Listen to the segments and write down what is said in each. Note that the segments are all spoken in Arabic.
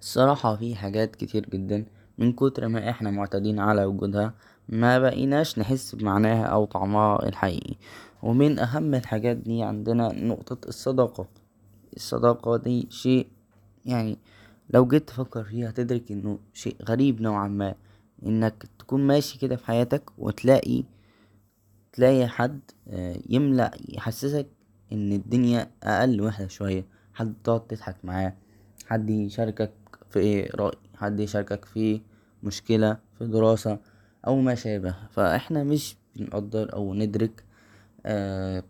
الصراحة في حاجات كتير جدا من كتر ما إحنا معتادين على وجودها مبقيناش نحس بمعناها أو طعمها الحقيقى ومن أهم الحاجات دي عندنا نقطة الصداقة. الصداقة دي شيء يعني لو جيت تفكر فيها هتدرك إنه شيء غريب نوعا ما إنك تكون ماشي كده في حياتك وتلاقي تلاقي حد يملأ يحسسك إن الدنيا أقل وحدة شوية حد تقعد تضحك معاه حد يشاركك في راى حد يشاركك في مشكلة في دراسة أو ما شابه. فا إحنا مش بنقدر أو ندرك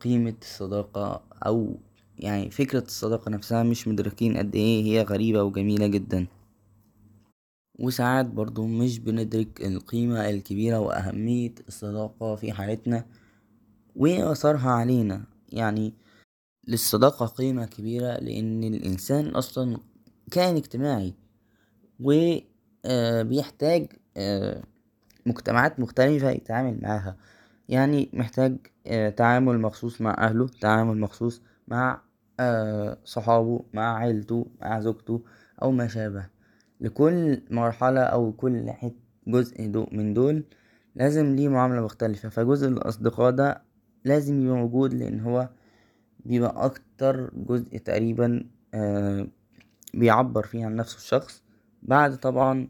قيمة الصداقة أو يعني فكرة الصداقة نفسها مش مدركين اد إيه هي غريبة وجميلة جدا. وساعات برضو مش بندرك القيمة الكبيرة وأهمية الصداقة في حياتنا واثرها علينا. يعني للصداقة قيمة كبيرة لأن الإنسان أصلا كائن اجتماعي و بيحتاج مجتمعات مختلفة يتعامل معاها. يعني محتاج تعامل مخصوص مع أهله تعامل مخصوص مع صحابه مع عيلته مع زوجته أو ما شابه. لكل مرحلة أو كل جزء من دول لازم ليه معاملة مختلفة. فا جزء الأصدقاء ده لازم يبقى موجود لأن هو بيبقى أكتر جزء تقريبا بيعبر فيه عن نفسه الشخص بعد طبعا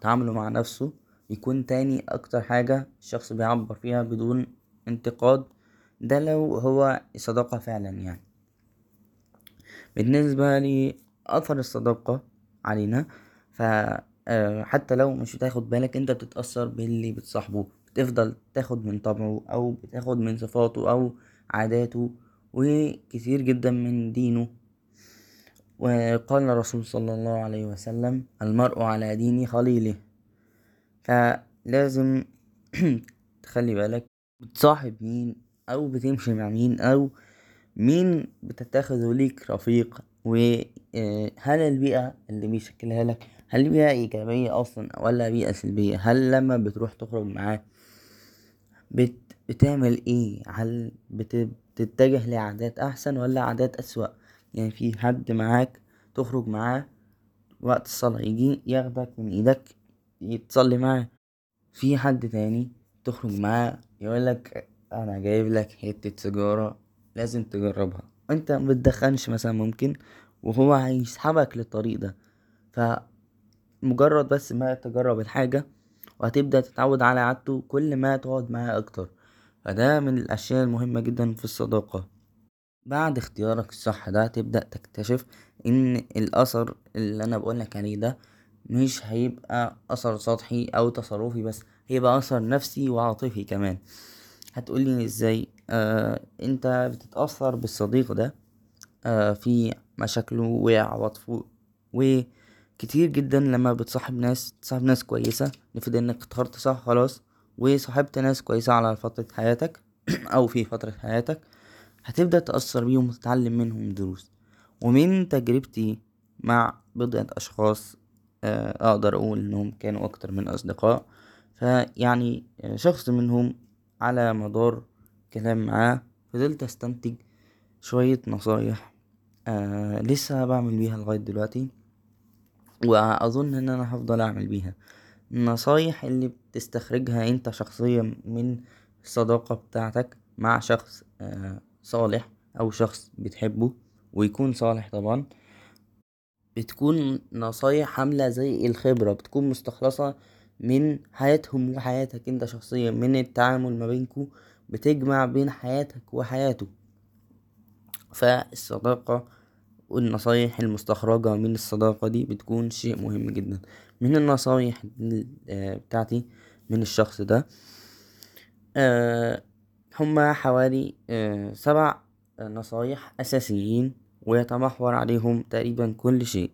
تعامله مع نفسه يكون تاني أكتر حاجة الشخص بيعبر فيها بدون انتقاد دا لو هو صداقة فعلا يعني. بالنسبة لأثر الصداقة علينا فا حتى لو مش بتاخد بالك أنت بتتأثر باللي بتصاحبه بتفضل تاخد من طبعه أو بتاخد من صفاته أو عاداته وكتير جدا من دينه وقال الرسول صلى الله عليه وسلم المرء على دين خليله. فا لازم تخلي بالك بتصاحب مين أو بتمشي مع مين أو مين بتتخذه ليك رفيق. و هل البيئة اللي بيشكلهالك هل بيئة إيجابية أصلا ولا بيئة سلبية؟ هل لما بتروح تخرج معاه بتعمل إيه؟ هل بتتجه لعادات أحسن ولا عادات أسوأ؟ يعني في حد معاك تخرج معاه وقت الصلاة يجي ياخدك من إيدك تصلي معاه. في حد تاني تخرج معاه يقولك أنا جايبلك حتة سيجارة لازم تجربها. أنت مبتدخنش مثلا ممكن وهو هيسحبك للطريق ده. فا مجرد بس ما تجرب الحاجة وهتبدأ تتعود على عادته كل ما تقعد معاه أكتر. فا دا من الأشياء المهمة جدا في الصداقة. بعد اختيارك الصح دا هتبدا تكتشف إن الأثر اللي أنا بقولك عليه ده مش هيبقى أثر سطحي أو تصرفي بس هيبقى أثر نفسي وعاطفي كمان. هتقولي إزاي؟ أنت بتتأثر بالصديق ده في مشاكله وعواطفه وكتير جدا لما بتصاحب ناس تصاحب ناس كويسة افرض إنك اخترت صح خلاص وصاحبت ناس كويسة على فترة حياتك أو في فترة حياتك. هتبدأ تأثر بيهم وتتعلم منهم دروس. ومن تجربتي مع بضعة أشخاص أقدر أقول إنهم كانوا أكتر من أصدقاء. فا يعني شخص منهم على مدار كلام معاه فضلت أستنتج شوية نصايح لسه بعمل بيها لغاية دلوقتي. وأظن إن أنا هفضل أعمل بيها. النصايح اللي بتستخرجها أنت شخصيا من الصداقة بتاعتك مع شخص صالح أو شخص بتحبه ويكون صالح طبعا بتكون نصايح عاملة زي الخبرة بتكون مستخلصة من حياتهم وحياتك أنت شخصيا من التعامل مابينكو بتجمع بين حياتك وحياته. فا الصداقة والنصايح المستخرجة من الصداقة دي بتكون شيء مهم جدا. من النصايح بتاعتي من الشخص ده هما حوالي سبع نصايح أساسيين ويتمحور عليهم تقريبا كل شيء.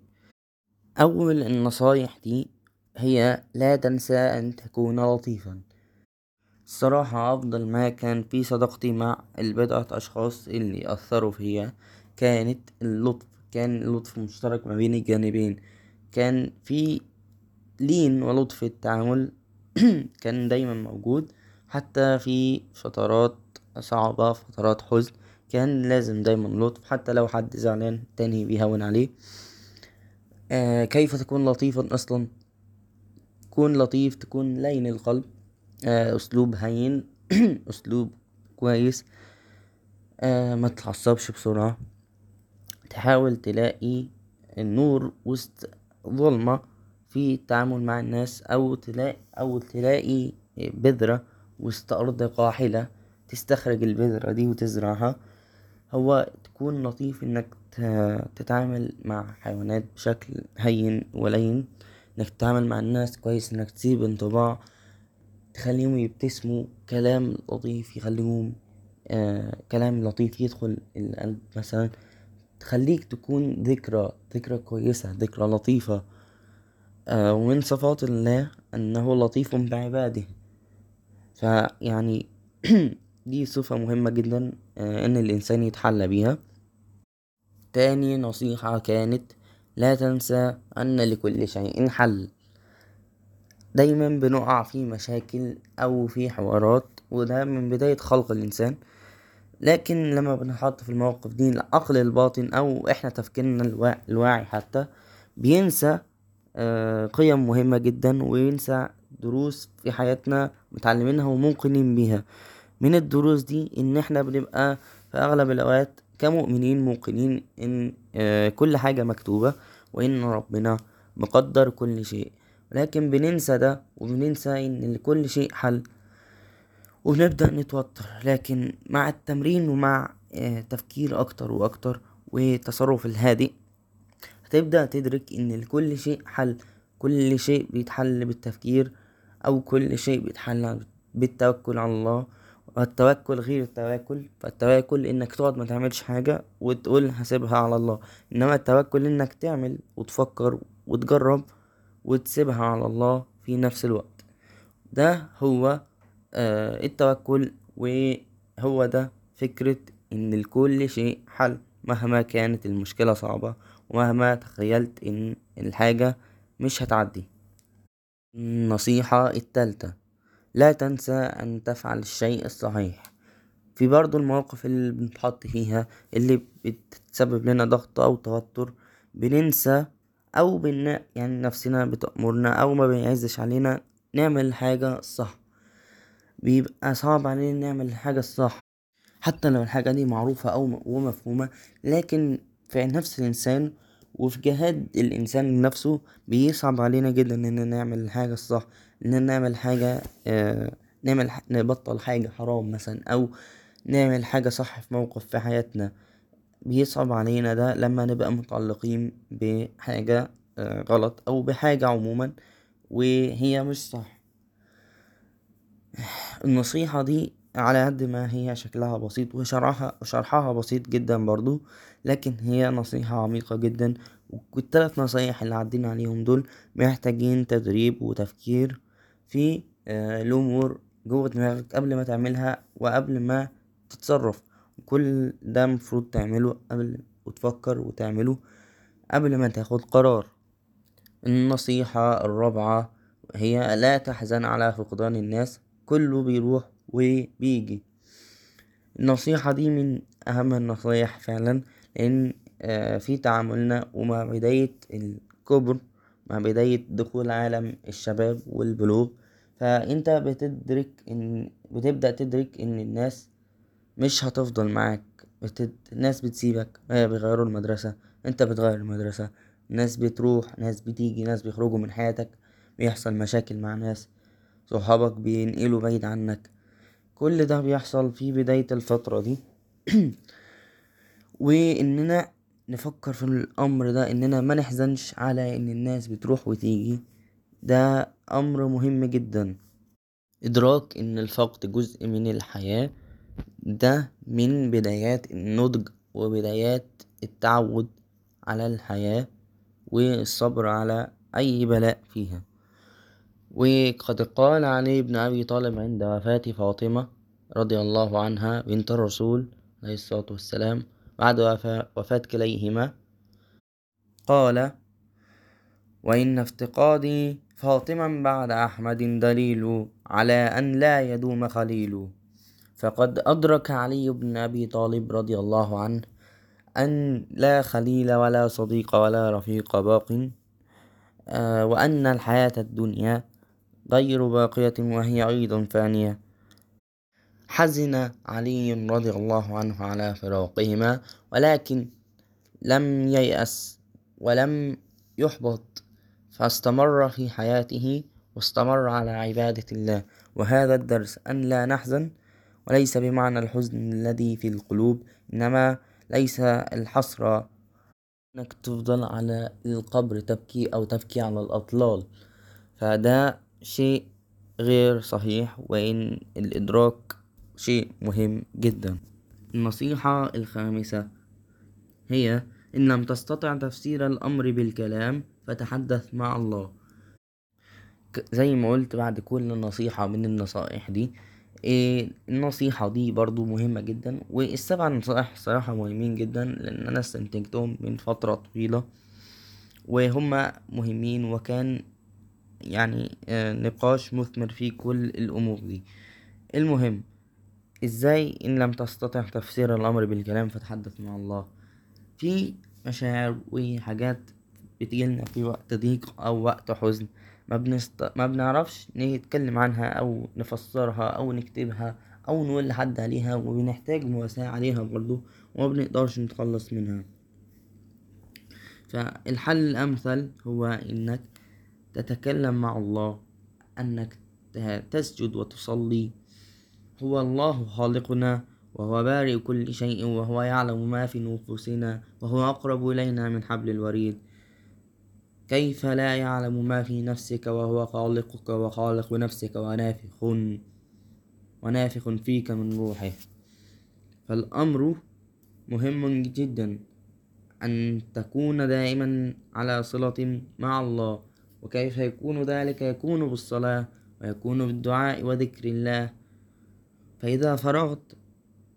أول النصايح دي هي لا تنسى أن تكون لطيفا. الصراحة أفضل ما كان في صداقتي مع البضعة أشخاص اللي اثرو فيا كانت اللطف. كان اللطف مشترك ما بين الجانبين. كان في لين ولطف التعامل كان دايما موجود. حتى في فترات صعبة فترات حزن. كان لازم دايما لطف حتى لو حد زعلان التاني بيهون عليه. كيف تكون لطيفا أصلا؟ كون لطيف تكون لين القلب. أسلوب هين أسلوب كويس. متتعصبش بسرعة. تحاول تلاقي النور وسط ظلمة في التعامل مع الناس أو تلاقي أو تلاقي بذرة وسط أرض قاحلة تستخرج البذرة دي وتزرعها هو تكون لطيف إنك تتعامل مع حيوانات بشكل هين ولين إنك تتعامل مع الناس كويس إنك تسيب انطباع تخليهم يبتسموا كلام لطيف يخليهم كلام لطيف يدخل القلب مثلا. تخليك تكون ذكرى ذكرى كويسة ذكرى لطيفة ومن صفات الله أنه لطيف بعباده. فا يعني دي صفة مهمة جدا إن الإنسان يتحلى بيها. تاني نصيحة كانت لا تنسى أن لكل شيء حل. دايما بنقع في مشاكل أو في حوارات وده من بداية خلق الإنسان. لكن لما بنتحط في المواقف دي العقل الباطن أو إحنا تفكيرنا الواعي حتى بينسى قيم مهمة جدا وينسى دروس في حياتنا متعلمينها وموقنين بيها. من الدروس دي إن إحنا بنبقى في أغلب الأوقات كمؤمنين موقنين إن كل حاجة مكتوبة وإن ربنا مقدر كل شيء. لكن بننسى ده وبننسى إن لكل شيء حل وبنبدأ نتوتر. لكن مع التمرين ومع تفكير أكتر وأكتر والتصرف الهادئ هتبدأ تدرك إن لكل شيء حل. كل شيء بيتحل بالتفكير أو كل شيء بيتحل بالتوكل على الله. والتوكل غير التواكل فالتواكل إنك تقعد متعملش حاجة وتقول هسيبها على الله. إنما التوكل إنك تعمل وتفكر وتجرب وتسيبها على الله في نفس الوقت. ده هو التوكل وهو ده فكرة إن لكل شيء حل مهما كانت المشكلة صعبة ومهما تخيلت إن الحاجة مش هتعدي. النصيحة التالتة لا تنسى أن تفعل الشيء الصحيح. في برضو المواقف اللي بنتحط فيها اللي بتسبب لنا ضغط أو توتر بننسى أو بن يعني نفسنا بتأمرنا أو مبيعزش علينا نعمل الحاجة الصح. بيبقى صعب علينا نعمل الحاجة الصح حتى لو الحاجة دي معروفة أو ومفهومة لكن في نفس الإنسان وفي جهاد الإنسان لنفسه بيصعب علينا جدا اننا نعمل الحاجة الصح اننا نعمل حاجة نعمل نبطل حاجة حرام مثلا أو نعمل حاجة صح في موقف في حياتنا. بيصعب علينا ده لما نبقى متعلقين بحاجة غلط أو بحاجة عموما وهي مش صح. النصيحة دي على قد ما هي شكلها بسيط وشرحها وشرحها بسيط جدا برضو لكن هي نصيحة عميقة جدا والتلات نصايح اللي عدينا عليهم دول محتاجين تدريب وتفكير في الأمور جوه دماغك قبل ما تعملها وقبل ما تتصرف. كل ده مفروض تعمله قبل وتفكر وتعمله قبل ما تاخد قرار. النصيحة الرابعة هي لا تحزن على فقدان الناس كله بيروح وبيجي. النصيحة دي من أهم النصايح فعلا لأن في تعاملنا ومع بداية الكبر مع بداية دخول عالم الشباب والبلوغ. فا انت بتدرك إن بتبدأ تدرك إن الناس مش هتفضل معاك. الناس بتسيبك بيغيروا المدرسة أنت بتغير المدرسة. ناس بتروح ناس بتيجي ناس بيخرجوا من حياتك بيحصل مشاكل مع ناس. صحابك بينقلوا بعيد عنك. كل ده بيحصل في بداية الفترة دي. وإننا نفكر في الأمر ده إننا منحزنش على إن الناس بتروح وتيجي. ده أمر مهم جدا. إدراك إن الفقد جزء من الحياة ده من بدايات النضج وبدايات التعود على الحياة والصبر على أي بلاء فيها. وقد قال علي بن أبي طالب عند وفاة فاطمة رضي الله عنها بنت الرسول عليه الصلاة والسلام بعد وفاة كليهما. قال وإن افتقادي فاطما بعد أحمد دليل على أن لا يدوم خليل. فقد أدرك علي بن أبي طالب رضي الله عنه أن لا خليل ولا صديق ولا رفيق باق وأن الحياة الدنيا غير باقية وهي أيضا فانية. حزن علي رضي الله عنه على فراقهما ولكن لم ييأس ولم يحبط فاستمر في حياته واستمر على عبادة الله. وهذا الدرس أن لا نحزن وليس بمعنى الحزن الذي في القلوب إنما ليس الحسرة إنك تفضل على القبر تبكي أو تبكي على الأطلال. فده شيء غير صحيح وإن الإدراك شيء مهم جدا. النصيحة الخامسة هي إن لم تستطع تفسير الأمر بالكلام فتحدث مع الله. زي ما قلت بعد كل نصيحة من النصائح دي إيه النصيحة دي برضو مهمة جدا والسبع نصائح الصراحة مهمين جدا لأن أنا استنتجتهم من فترة طويلة وهما مهمين وكان يعني نقاش مثمر في كل الأمور دي. المهم إزاي إن لم تستطع تفسير الأمر بالكلام فتحدث مع الله؟ في مشاعر وحاجات بتجيلنا في وقت ضيق أو وقت حزن ما, بنست... ما بنعرفش نتكلم عنها أو نفسرها أو نكتبها أو نقول لحد عليها وبنحتاج مواساة عليها برضو وما بنقدرش نتخلص منها. فالحل الأمثل هو إنك تتكلم مع الله أنك تسجد وتصلي. هو الله خالقنا وهو بارئ كل شيء وهو يعلم ما في نفوسنا وهو أقرب إلينا من حبل الوريد. كيف لا يعلم ما في نفسك وهو خالقك وخالق نفسك ونافخ ونافخ فيك من روحه؟ فالأمر مهم جدا أن تكون دائما على صلة مع الله. وكيف يكون ذلك؟ يكون بالصلاة ويكون بالدعاء وذكر الله. فإذا فرغت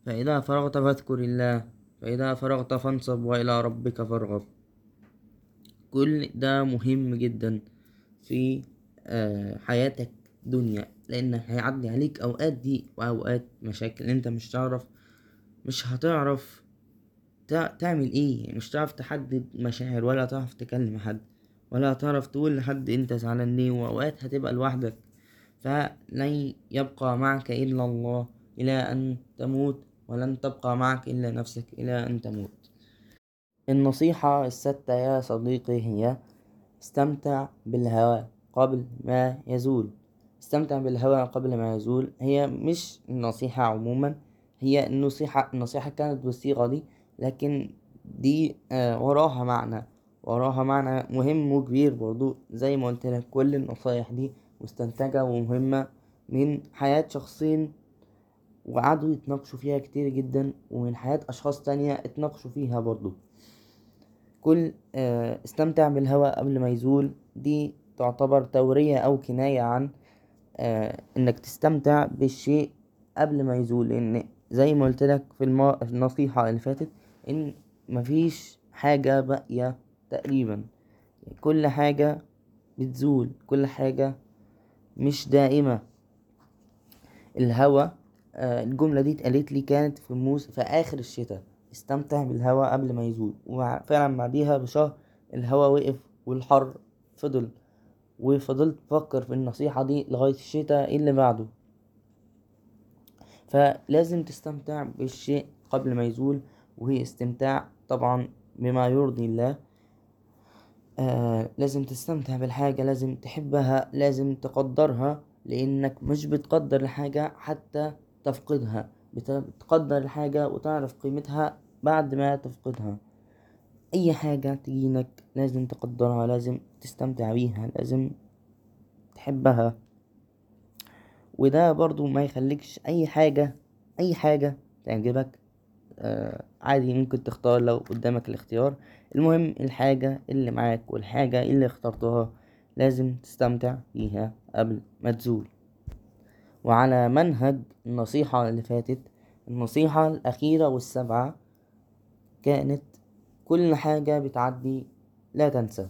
فإذا فرغت فاذكر الله. فإذا فرغت فانصب وإلى ربك فارغب. كل ده مهم جدا في آه، حياتك دنيا لأن هيعدي عليك أوقات دي وأوقات مشاكل. أنت مش تعرف مش هتعرف تعمل إيه. مش هتعرف تحدد مشاعر ولا تعرف تكلم حد. ولا تعرف تقول لحد انت زعلان ليه وأوقات هتبقى لوحدك. فلن يبقى معك إلا الله إلى أن تموت ولن تبقى معك إلا نفسك إلى أن تموت. النصيحة الستة يا صديقي هي استمتع بالهواء قبل ما يزول. استمتع بالهواء قبل ما يزول هي مش النصيحة عموما هي النصيحة النصيحة كانت بالصيغة دي لكن دي آه، وراها معنى. وراها معنى مهم وكبير برضو زي ما قلت لك كل النصايح دي مستنتجة ومهمة من حياة شخصين وقعدوا يتناقشوا فيها كتير جدا ومن حياة أشخاص تانية اتناقشوا فيها برضو. كل آه، استمتع بالهواء قبل ما يزول دي تعتبر تورية أو كناية عن آه، إنك تستمتع بالشيء قبل ما يزول. لأن زي ما قلتلك في النصيحة اللي فاتت إن مفيش حاجة باقية تقريبا. كل حاجة بتزول كل حاجة مش دائمة. الهوا آه، الجملة دي اتقالت لي كانت في موس في آخر الشتاء. استمتع بالهوا قبل ما يزول. وفعلا بعديها بشهر الهوا وقف والحر فضل. وفضلت بفكر في النصيحة دي لغاية الشتاء اللي بعده. فلازم تستمتع بالشيء قبل ما يزول وهي استمتاع طبعا بما يرضي الله. آه لازم تستمتع بالحاجة لازم تحبها لازم تقدرها لأنك مش بتقدر الحاجة حتى تفقدها. بتقدر الحاجة وتعرف قيمتها بعد ما تفقدها. أي حاجة تجيلك لازم تقدرها لازم تستمتع بيها لازم تحبها. وده برضو ما يخليكش أي حاجة أي حاجة تعجبك. عادي ممكن تختار لو قدامك الاختيار. المهم الحاجة اللي معاك والحاجة اللي اخترتها لازم تستمتع بيها قبل ما تزول. وعلى منهج النصيحة اللي فاتت النصيحة الأخيرة والسبعة كانت كل حاجة بتعدي لا تنسى.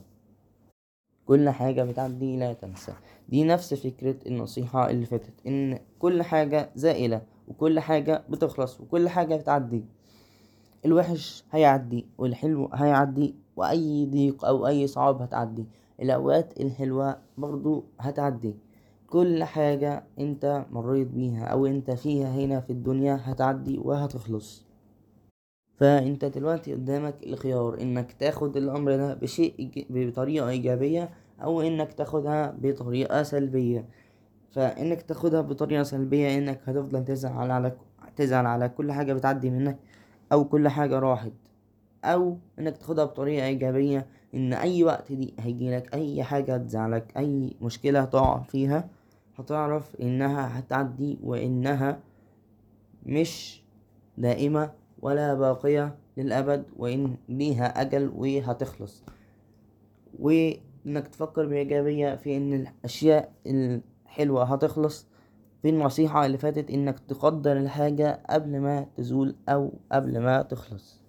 كل حاجة بتعدي لا تنسى. دي نفس فكرة النصيحة اللي فاتت إن كل حاجة زائلة وكل حاجة بتخلص وكل حاجة بتعدي. الوحش هيعدي والحلو هيعدي وأي ضيق أو أي صعاب هتعدي. الأوقات الحلوة برضو هتعدي. كل حاجة أنت مريت بيها أو أنت فيها هنا في الدنيا هتعدي وهتخلص. فأنت دلوقتي قدامك الخيار إنك تاخد الأمر ده بشيء بطريقة إيجابية أو إنك تاخدها بطريقة سلبية. فإنك تاخدها بطريقة سلبية إنك هتفضل تزعل على تزعل على كل حاجة بتعدي منك أو كل حاجة راحت أو إنك تاخدها بطريقة إيجابية إن أي وقت دي هيجيلك أي حاجة تزعلك أي مشكلة تقع فيها هتعرف إنها هتعدي وإنها مش دائمة ولا باقية للأبد وإن ليها أجل وهتخلص. وإنك تفكر بإيجابية في إن الأشياء الحلوة هتخلص. في النصيحة اللي فاتت إنك تقدر الحاجة قبل ما تزول أو قبل ما تخلص.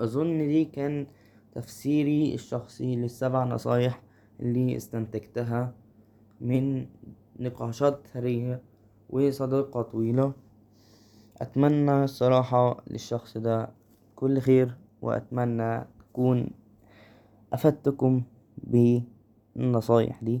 أظن دي كان تفسيري الشخصي للسبع نصايح اللي استنتجتها من نقاشات ثرية وصداقة طويلة. أتمنى الصراحة للشخص ده كل خير وأتمنى أكون أفدتكم بالنصايح دي.